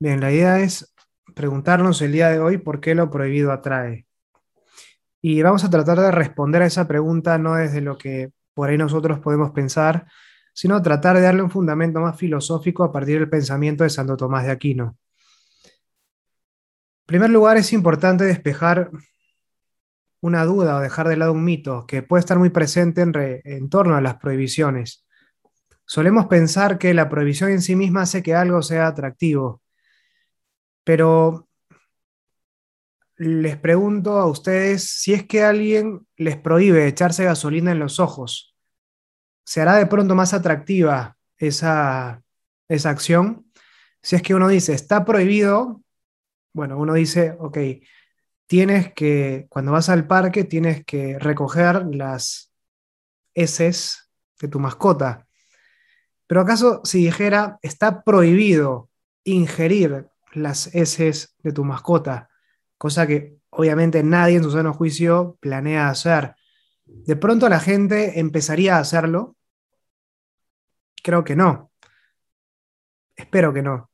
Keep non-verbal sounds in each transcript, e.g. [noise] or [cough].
Bien, la idea es preguntarnos el día de hoy por qué lo prohibido atrae. Y vamos a tratar de responder a esa pregunta no desde lo que por ahí nosotros podemos pensar, sino tratar de darle un fundamento más filosófico a partir del pensamiento de Santo Tomás de Aquino. En primer lugar, es importante despejar una duda o dejar de lado un mito que puede estar muy presente en, en torno a las prohibiciones. Solemos pensar que la prohibición en sí misma hace que algo sea atractivo, pero les pregunto a ustedes si es que alguien les prohíbe echarse gasolina en los ojos, ¿se hará de pronto más atractiva esa, esa acción? Si es que uno dice, está prohibido, bueno, uno dice, ok, tienes que, cuando vas al parque, tienes que recoger las heces de tu mascota. Pero acaso si dijera, está prohibido ingerir las heces de tu mascota, cosa que obviamente nadie en su sano juicio planea hacer. ¿De pronto la gente empezaría a hacerlo? Creo que no. Espero que no.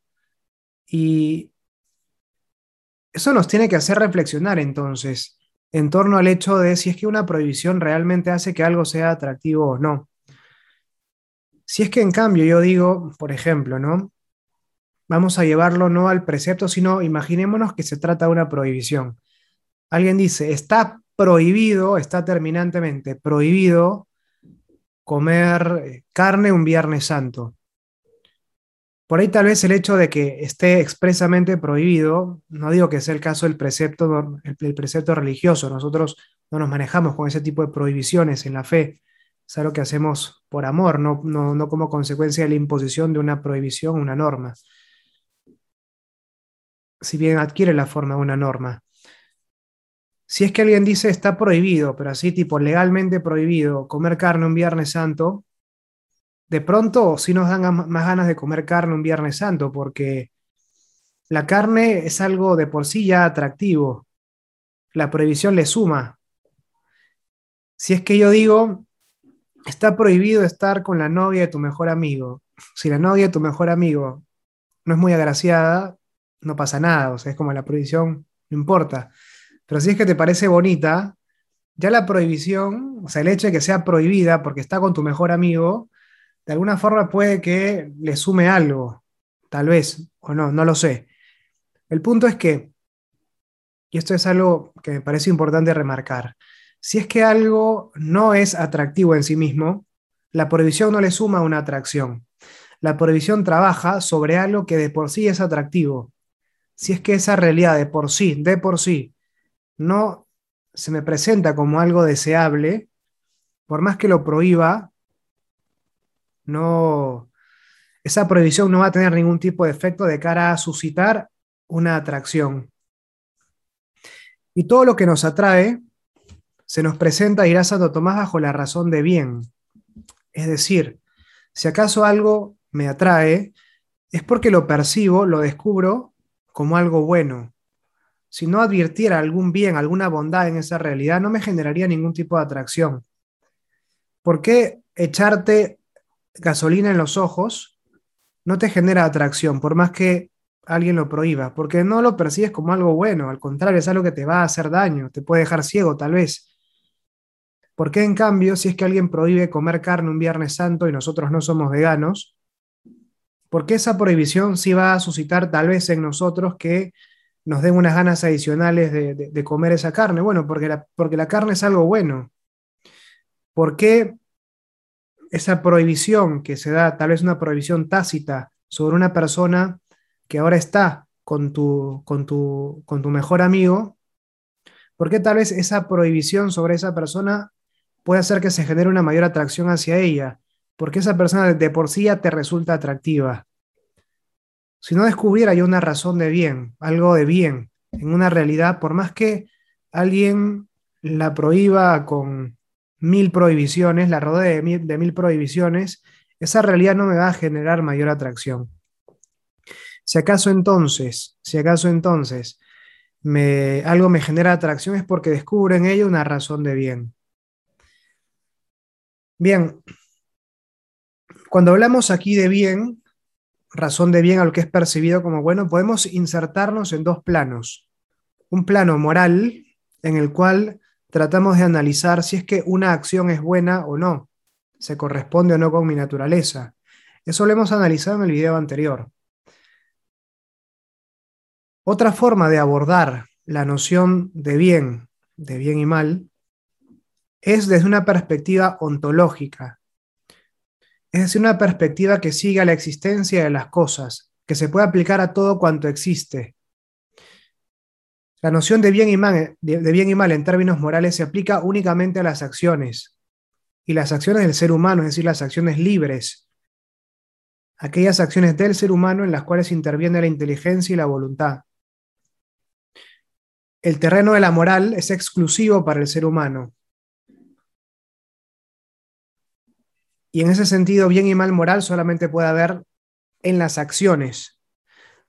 Y eso nos tiene que hacer reflexionar entonces en torno al hecho de si es que una prohibición realmente hace que algo sea atractivo o no. Si es que en cambio yo digo, por ejemplo, ¿no? Vamos a llevarlo no al precepto, sino imaginémonos que se trata de una prohibición. Alguien dice, está prohibido, está terminantemente prohibido comer eh, carne un Viernes Santo. Por ahí tal vez el hecho de que esté expresamente prohibido, no digo que sea el caso del precepto, el, precepto religioso, nosotros no nos manejamos con ese tipo de prohibiciones en la fe, es algo que hacemos por amor, no, no, no como consecuencia de la imposición de una prohibición, una norma si bien adquiere la forma de una norma. Si es que alguien dice está prohibido, pero así tipo legalmente prohibido, comer carne un Viernes Santo, de pronto sí nos dan más ganas de comer carne un Viernes Santo, porque la carne es algo de por sí ya atractivo. La prohibición le suma. Si es que yo digo, está prohibido estar con la novia de tu mejor amigo. Si la novia de tu mejor amigo no es muy agraciada, no pasa nada, o sea, es como la prohibición, no importa. Pero si es que te parece bonita, ya la prohibición, o sea, el hecho de que sea prohibida porque está con tu mejor amigo, de alguna forma puede que le sume algo, tal vez, o no, no lo sé. El punto es que, y esto es algo que me parece importante remarcar, si es que algo no es atractivo en sí mismo, la prohibición no le suma una atracción. La prohibición trabaja sobre algo que de por sí es atractivo si es que esa realidad de por sí, de por sí, no se me presenta como algo deseable, por más que lo prohíba, no, esa prohibición no va a tener ningún tipo de efecto de cara a suscitar una atracción. Y todo lo que nos atrae se nos presenta, irá Santo Tomás, bajo la razón de bien. Es decir, si acaso algo me atrae, es porque lo percibo, lo descubro como algo bueno. Si no advirtiera algún bien, alguna bondad en esa realidad, no me generaría ningún tipo de atracción. ¿Por qué echarte gasolina en los ojos no te genera atracción, por más que alguien lo prohíba? Porque no lo percibes como algo bueno, al contrario, es algo que te va a hacer daño, te puede dejar ciego tal vez. ¿Por qué en cambio, si es que alguien prohíbe comer carne un Viernes Santo y nosotros no somos veganos, porque esa prohibición sí va a suscitar tal vez en nosotros que nos den unas ganas adicionales de, comer esa carne. Bueno, porque la, porque la carne es algo bueno. ¿Por qué esa prohibición que se da, tal vez una prohibición tácita sobre una persona que ahora está con tu, con tu, con tu mejor amigo, ¿por qué tal vez esa prohibición sobre esa persona puede hacer que se genere una mayor atracción hacia ella? Porque esa persona de por sí ya te resulta atractiva. Si no descubriera yo una razón de bien, algo de bien en una realidad, por más que alguien la prohíba con mil prohibiciones, la rodee de mil, prohibiciones, esa realidad no me va a generar mayor atracción. Si acaso entonces, si acaso entonces algo me genera atracción es porque descubro en ello una razón de bien. Bien, cuando hablamos aquí de bien, razón de bien a lo que es percibido como bueno, podemos insertarnos en dos planos. Un plano moral, en el cual tratamos de analizar si es que una acción es buena o no, se corresponde o no con mi naturaleza. Eso lo hemos analizado en el video anterior. Otra forma de abordar la noción de bien, de bien y mal, es desde una perspectiva ontológica, es decir, una perspectiva que siga la existencia de las cosas, que se puede aplicar a todo cuanto existe. La noción de bien, y mal, de bien y mal en términos morales se aplica únicamente a las acciones, y las acciones del ser humano, es decir, las acciones libres, aquellas acciones del ser humano en las cuales interviene la inteligencia y la voluntad. El terreno de la moral es exclusivo para el ser humano, Y en ese sentido, bien y mal moral solamente puede haber en las acciones.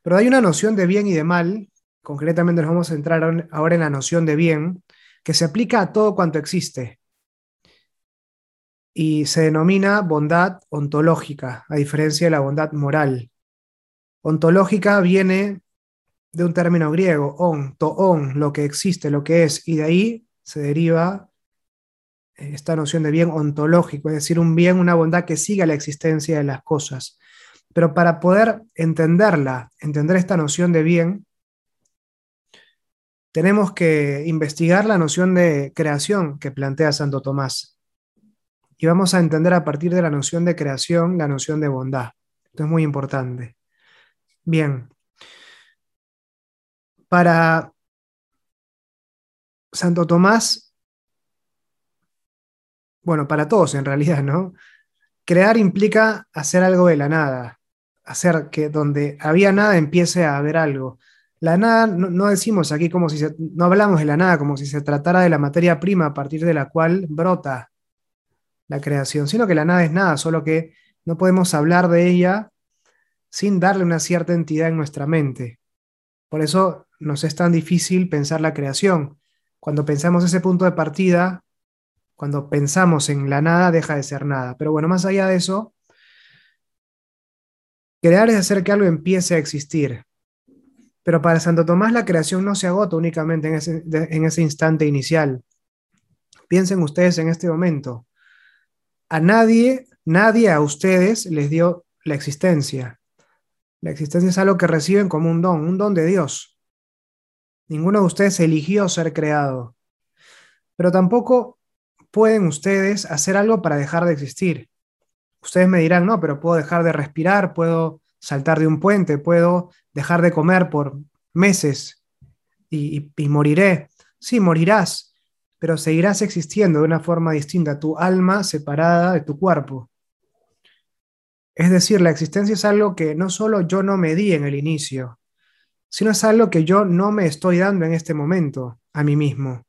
Pero hay una noción de bien y de mal, concretamente nos vamos a centrar ahora en la noción de bien, que se aplica a todo cuanto existe. Y se denomina bondad ontológica, a diferencia de la bondad moral. Ontológica viene de un término griego, on, on, lo que existe, lo que es, y de ahí se deriva esta noción de bien ontológico, es decir, un bien, una bondad que siga la existencia de las cosas. Pero para poder entenderla, entender esta noción de bien, tenemos que investigar la noción de creación que plantea Santo Tomás. Y vamos a entender a partir de la noción de creación la noción de bondad. Esto es muy importante. Bien. Para Santo Tomás, bueno, para todos en realidad, ¿no? Crear implica hacer algo de la nada, hacer que donde había nada empiece a haber algo. La nada, no, decimos aquí como si se, no hablamos de la nada como si se tratara de la materia prima a partir de la cual brota la creación, sino que la nada es nada, solo que no podemos hablar de ella sin darle una cierta entidad en nuestra mente. Por eso nos es tan difícil pensar la creación. Cuando pensamos ese punto de partida, cuando pensamos en la nada, deja de ser nada. Pero bueno, más allá de eso, crear es hacer que algo empiece a existir. Pero para Santo Tomás la creación no se agota únicamente en ese, en ese instante inicial. Piensen ustedes en este momento. A nadie, nadie a ustedes les dio la existencia. La existencia es algo que reciben como un don, un don de Dios. Ninguno de ustedes eligió ser creado. Pero tampoco pueden ustedes hacer algo para dejar de existir. Ustedes me dirán, no, pero puedo dejar de respirar, puedo saltar de un puente, puedo dejar de comer por meses y, moriré. Sí, morirás, pero seguirás existiendo de una forma distinta, tu alma separada de tu cuerpo. Es decir, la existencia es algo que no solo yo no me di en el inicio, sino es algo que yo no me estoy dando en este momento a mí mismo.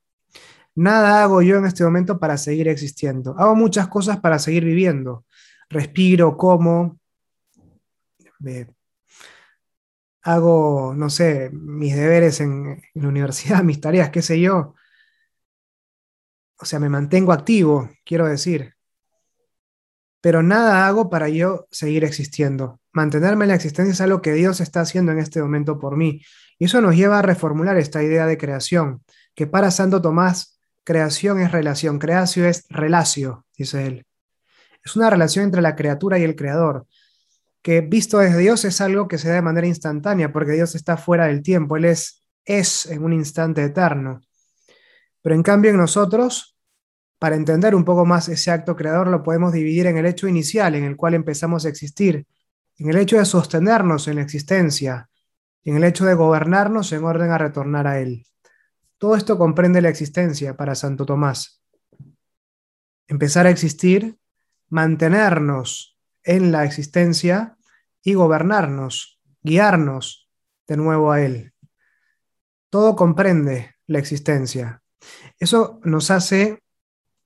Nada hago yo en este momento para seguir existiendo. Hago muchas cosas para seguir viviendo. Respiro, como, hago, no sé, mis deberes en, en la universidad, [laughs] mis tareas, qué sé yo. O sea, me mantengo activo, quiero decir. Pero nada hago para yo seguir existiendo. Mantenerme en la existencia es algo que Dios está haciendo en este momento por mí. Y eso nos lleva a reformular esta idea de creación, que para Santo Tomás Creación es relación, creación es relacio, dice él. Es una relación entre la criatura y el creador, que visto desde Dios es algo que se da de manera instantánea, porque Dios está fuera del tiempo, Él es, es en un instante eterno. Pero en cambio en nosotros, para entender un poco más ese acto creador, lo podemos dividir en el hecho inicial, en el cual empezamos a existir, en el hecho de sostenernos en la existencia, en el hecho de gobernarnos en orden a retornar a Él. Todo esto comprende la existencia para Santo Tomás. Empezar a existir, mantenernos en la existencia y gobernarnos, guiarnos de nuevo a Él. Todo comprende la existencia. Eso nos hace,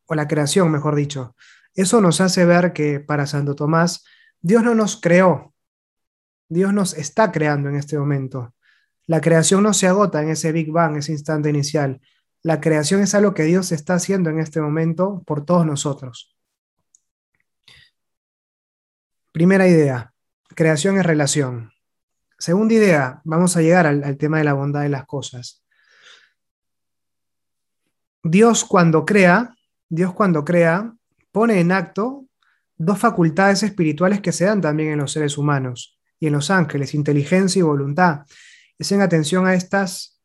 o la creación, mejor dicho, eso nos hace ver que para Santo Tomás, Dios no nos creó, Dios nos está creando en este momento. La creación no se agota en ese Big Bang, ese instante inicial. La creación es algo que Dios está haciendo en este momento por todos nosotros. Primera idea. creación es relación. Segunda idea, vamos a llegar al, tema de la bondad de las cosas. Dios cuando crea, Dios cuando crea, pone en acto dos facultades espirituales que se dan también en los seres humanos y en los ángeles, inteligencia y voluntad. Hacen atención a estas,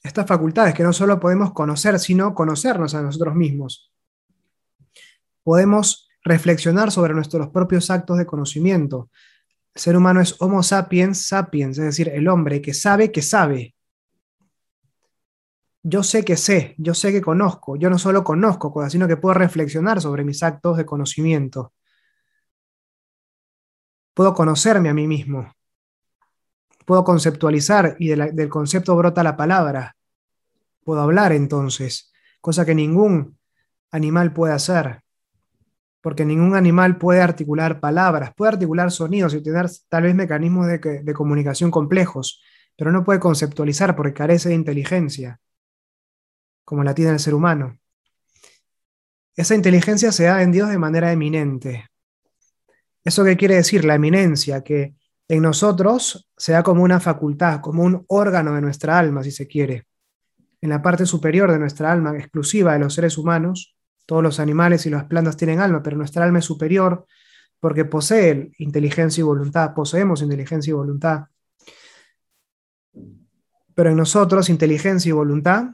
estas facultades que no solo podemos conocer, sino conocernos a nosotros mismos. Podemos reflexionar sobre nuestros propios actos de conocimiento. El ser humano es Homo sapiens sapiens, es decir, el hombre que sabe que sabe. Yo sé que sé, yo sé que conozco, yo no solo conozco cosas, sino que puedo reflexionar sobre mis actos de conocimiento. Puedo conocerme a mí mismo. Puedo conceptualizar y del concepto brota la palabra. Puedo hablar entonces, cosa que ningún animal puede hacer porque ningún animal puede articular palabras, puede articular sonidos y tener tal vez mecanismos de, comunicación complejos, pero no puede conceptualizar porque carece de inteligencia, como la tiene el ser humano. Esa inteligencia se da en Dios de manera eminente. ¿Eso qué quiere decir? La eminencia, que en nosotros se da como una facultad, como un órgano de nuestra alma, si se quiere. En la parte superior de nuestra alma, exclusiva de los seres humanos, todos los animales y las plantas tienen alma, pero nuestra alma es superior porque posee inteligencia y voluntad, poseemos inteligencia y voluntad. Pero en nosotros, inteligencia y voluntad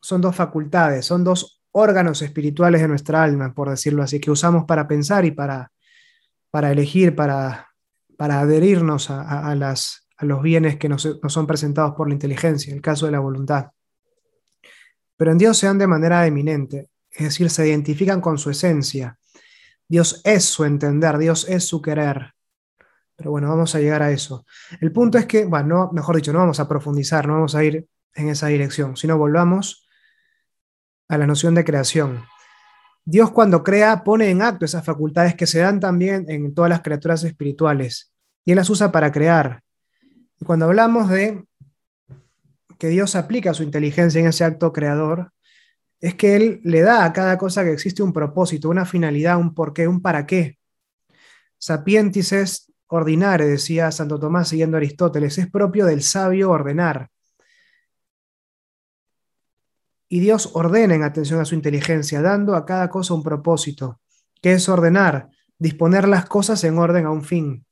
son dos facultades, son dos órganos espirituales de nuestra alma, por decirlo así, que usamos para pensar y para, para elegir, para, para adherirnos a, las, a los bienes que nos, son presentados por la inteligencia, en el caso de la voluntad. Pero en Dios se dan de manera eminente es decir, se identifican con su esencia. Dios es su entender, Dios es su querer. Pero bueno, vamos a llegar a eso. El punto es que, bueno, mejor dicho, no vamos a profundizar, no vamos a ir en esa dirección, sino volvamos a la noción de creación. Dios cuando crea pone en acto esas facultades que se dan también en todas las criaturas espirituales y Él las usa para crear. Y cuando hablamos de que Dios aplica su inteligencia en ese acto creador, es que Él le da a cada cosa que existe un propósito, una finalidad, un porqué, un para qué. Sapientis es ordinare, decía Santo Tomás siguiendo a Aristóteles, es propio del sabio ordenar. Y Dios ordena en atención a su inteligencia, dando a cada cosa un propósito. ¿Qué es ordenar? Disponer las cosas en orden a un fin.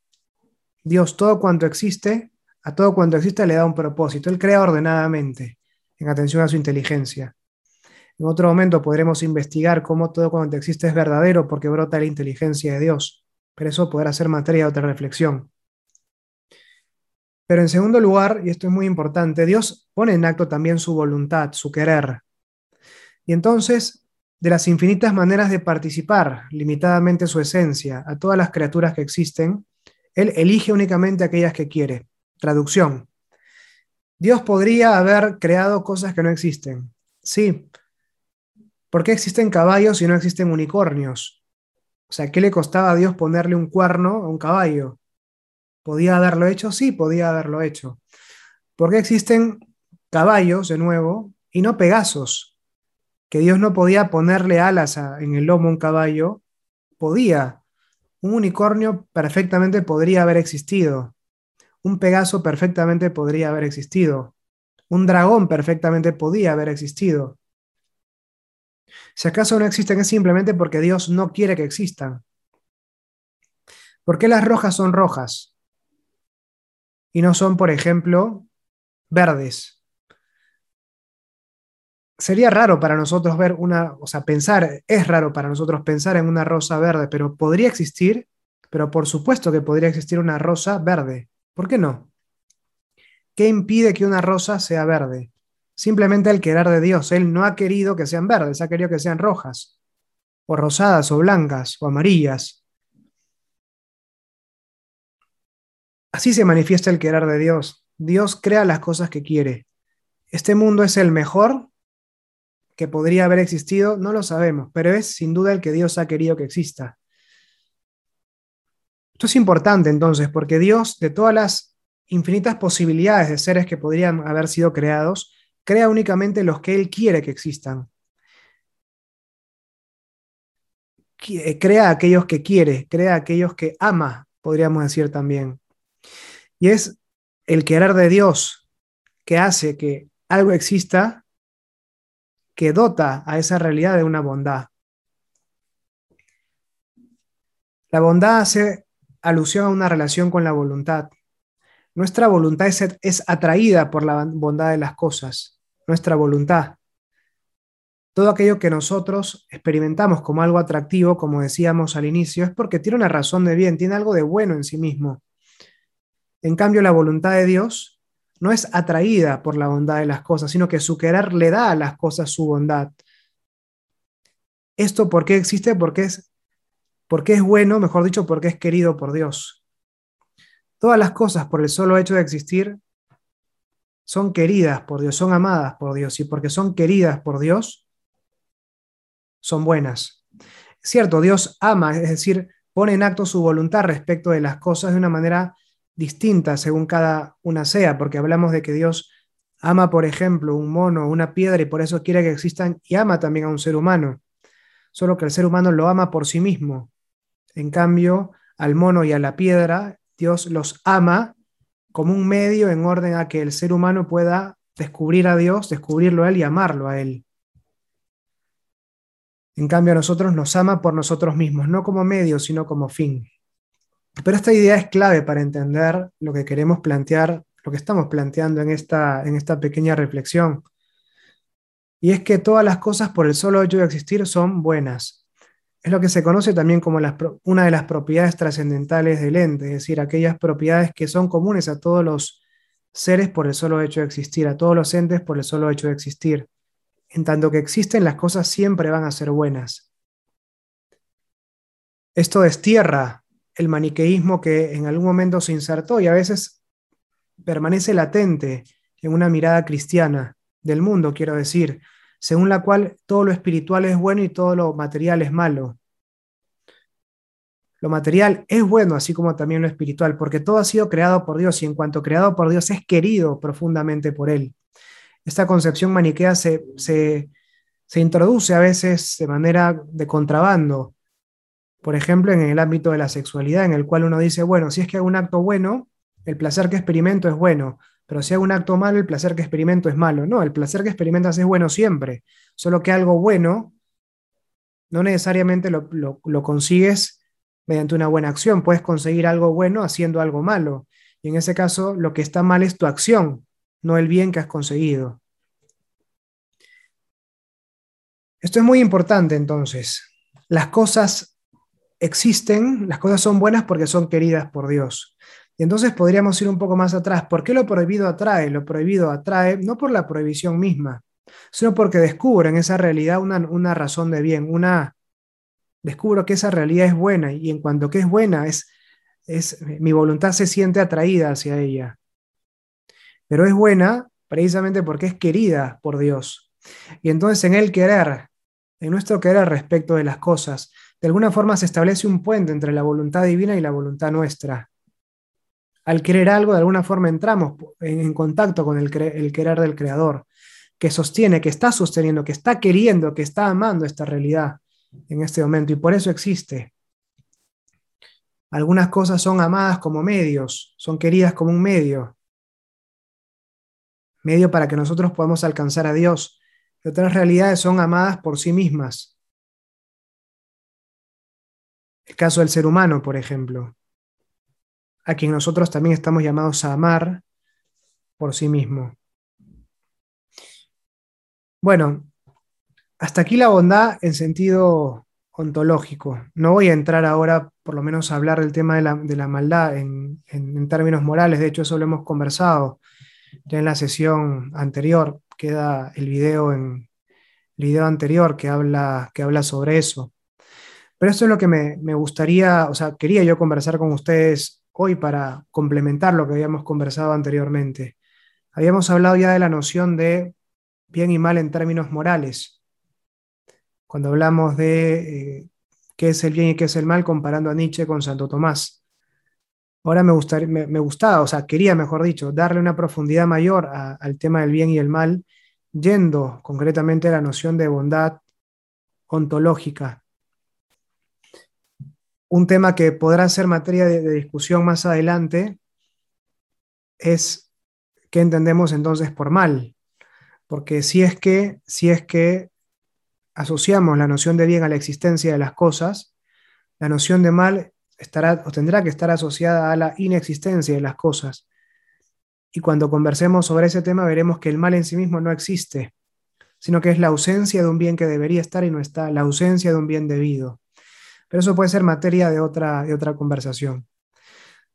Dios, todo cuanto existe, a todo cuanto existe le da un propósito. Él crea ordenadamente en atención a su inteligencia. En otro momento podremos investigar cómo todo cuanto existe es verdadero porque brota la inteligencia de Dios, pero eso podrá ser materia de otra reflexión. Pero en segundo lugar, y esto es muy importante, Dios pone en acto también su voluntad, su querer. Y entonces, de las infinitas maneras de participar limitadamente su esencia a todas las criaturas que existen, Él elige únicamente aquellas que quiere. Traducción. Dios podría haber creado cosas que no existen. Sí, ¿Por qué existen caballos y no existen unicornios? O sea, ¿qué le costaba a Dios ponerle un cuerno a un caballo? ¿Podía haberlo hecho? Sí, podía haberlo hecho. ¿Por qué existen caballos, de nuevo, y no pegasos? Que Dios no podía ponerle alas en el lomo a un caballo. Podía. Un unicornio perfectamente podría haber existido. Un pegaso perfectamente podría haber existido. Un dragón perfectamente podía haber existido. Si acaso no existen es simplemente porque Dios no quiere que existan. ¿Por qué las rojas son rojas? Y no son, por ejemplo, verdes. Sería raro para nosotros ver una, o sea, pensar, es raro para nosotros pensar en una rosa verde, pero podría existir, pero por supuesto que podría existir una rosa verde. ¿Por qué no? ¿Qué impide que una rosa sea verde? simplemente el querer de Dios. Él no ha querido que sean verdes, ha querido que sean rojas, o rosadas, o blancas, o amarillas. Así se manifiesta el querer de Dios. Dios crea las cosas que quiere. ¿Este mundo es el mejor que podría haber existido? No lo sabemos, pero es sin duda el que Dios ha querido que exista. Esto es importante entonces, porque Dios, de todas las infinitas posibilidades de seres que podrían haber sido creados, crea únicamente los que Él quiere que existan. eh, crea aquellos que quiere, crea aquellos que ama, podríamos decir también. Y es el querer de Dios que hace que algo exista que dota a esa realidad de una bondad. La bondad hace alusión a una relación con la voluntad. Nuestra voluntad es, atraída por la bondad de las cosas, nuestra voluntad. Todo aquello que nosotros experimentamos como algo atractivo, como decíamos al inicio, es porque tiene una razón de bien, tiene algo de bueno en sí mismo. En cambio, la voluntad de Dios no es atraída por la bondad de las cosas, sino que su querer le da a las cosas su bondad. ¿Esto por qué existe? Porque es, porque es bueno, mejor dicho, porque es querido por Dios. Todas las cosas, por el solo hecho de existir, son queridas por Dios, son amadas por Dios, y porque son queridas por Dios, son buenas. cierto, Dios ama, es decir, pone en acto su voluntad respecto de las cosas de una manera distinta según cada una sea, porque hablamos de que Dios ama, por ejemplo, un mono, una piedra, y por eso quiere que existan, y ama también a un ser humano, solo que el ser humano lo ama por sí mismo. En cambio, al mono y a la piedra, Dios los ama como un medio en orden a que el ser humano pueda descubrir a Dios, descubrirlo a Él y amarlo a Él. En cambio, a nosotros nos ama por nosotros mismos, no como medio, sino como fin. Pero esta idea es clave para entender lo que queremos plantear, lo que estamos planteando en esta, en esta pequeña reflexión. Y es que todas las cosas por el solo hecho de existir son buenas. Es lo que se conoce también como una de las propiedades trascendentales del ente, es decir, aquellas propiedades que son comunes a todos los seres por el solo hecho de existir, a todos los entes por el solo hecho de existir. En tanto que existen, las cosas siempre van a ser buenas. Esto destierra el maniqueísmo que en algún momento se insertó y a veces permanece latente en una mirada cristiana del mundo, quiero decir, según la cual todo lo espiritual es bueno y todo lo material es malo. Lo material es bueno, así como también lo espiritual, porque todo ha sido creado por Dios y en cuanto creado por Dios es querido profundamente por Él. Esta concepción maniquea se, se, se introduce a veces de manera de contrabando por ejemplo, en el ámbito de la sexualidad, en el cual uno dice, bueno, si es que hago un acto bueno, el placer que experimento es bueno, pero si hago un acto malo, el placer que experimento es malo. No, el placer que experimentas es bueno siempre, solo que algo bueno no necesariamente lo, lo consigues mediante una buena acción, puedes conseguir algo bueno haciendo algo malo. Y en ese caso, lo que está mal es tu acción, no el bien que has conseguido. Esto es muy importante entonces. Las cosas existen, las cosas son buenas porque son queridas por Dios. Y entonces podríamos ir un poco más atrás. ¿Por qué lo prohibido atrae? Lo prohibido atrae no por la prohibición misma, sino porque descubro en esa realidad una, razón de bien, una, descubro que esa realidad es buena y en cuanto que es buena, es, es, mi voluntad se siente atraída hacia ella. Pero es buena precisamente porque es querida por Dios. Y entonces en el querer, en nuestro querer respecto de las cosas, de alguna forma se establece un puente entre la voluntad divina y la voluntad nuestra. Al querer algo, de alguna forma entramos en, contacto con el, querer del Creador, que sostiene, que está sosteniendo, que está queriendo, que está amando esta realidad en este momento, y por eso existe. Algunas cosas son amadas como medios, son queridas como un medio, medio para que nosotros podamos alcanzar a Dios. Otras realidades son amadas por sí mismas, el caso del ser humano, por ejemplo, a quien nosotros también estamos llamados a amar por sí mismo. Bueno, hasta aquí la bondad en sentido ontológico. No voy a entrar ahora, por lo menos, a hablar del tema de la, maldad en, términos morales. De hecho, eso lo hemos conversado ya en la sesión anterior. Queda el video en el video anterior que habla, que habla sobre eso. Pero eso es lo que me, gustaría, o sea, quería yo conversar con ustedes hoy para complementar lo que habíamos conversado anteriormente. Habíamos hablado ya de la noción de bien y mal en términos morales. Cuando hablamos de eh, qué es el bien y qué es el mal, comparando a Nietzsche con Santo Tomás. Ahora me, gustaría, me, gustaba, o sea, quería, mejor dicho, darle una profundidad mayor al tema del bien y el mal, yendo concretamente a la noción de bondad ontológica, un tema que podrá ser materia de, discusión más adelante es qué entendemos entonces por mal. Porque si es que, si es que asociamos la noción de bien a la existencia de las cosas, la noción de mal estará o tendrá que estar asociada a la inexistencia de las cosas. Y cuando conversemos sobre ese tema veremos que el mal en sí mismo no existe, sino que es la ausencia de un bien que debería estar y no está, la ausencia de un bien debido. Pero eso puede ser materia de otra, de otra conversación.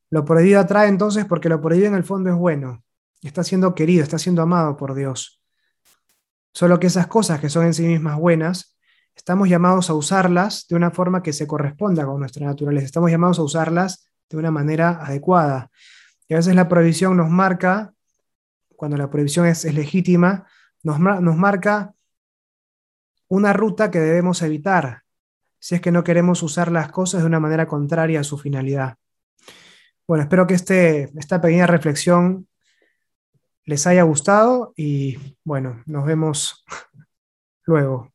Lo prohibido atrae entonces porque lo prohibido en el fondo es bueno, está siendo querido, está siendo amado por Dios. Solo que esas cosas que son en sí mismas buenas, estamos llamados a usarlas de una forma que se corresponda con nuestra naturaleza. Estamos llamados a usarlas de una manera adecuada. Y a veces la prohibición nos marca, cuando la prohibición es, legítima, nos, nos marca una ruta que debemos evitar si es que no queremos usar las cosas de una manera contraria a su finalidad. Bueno, espero que este, esta pequeña reflexión les haya gustado y bueno, nos vemos [laughs] luego.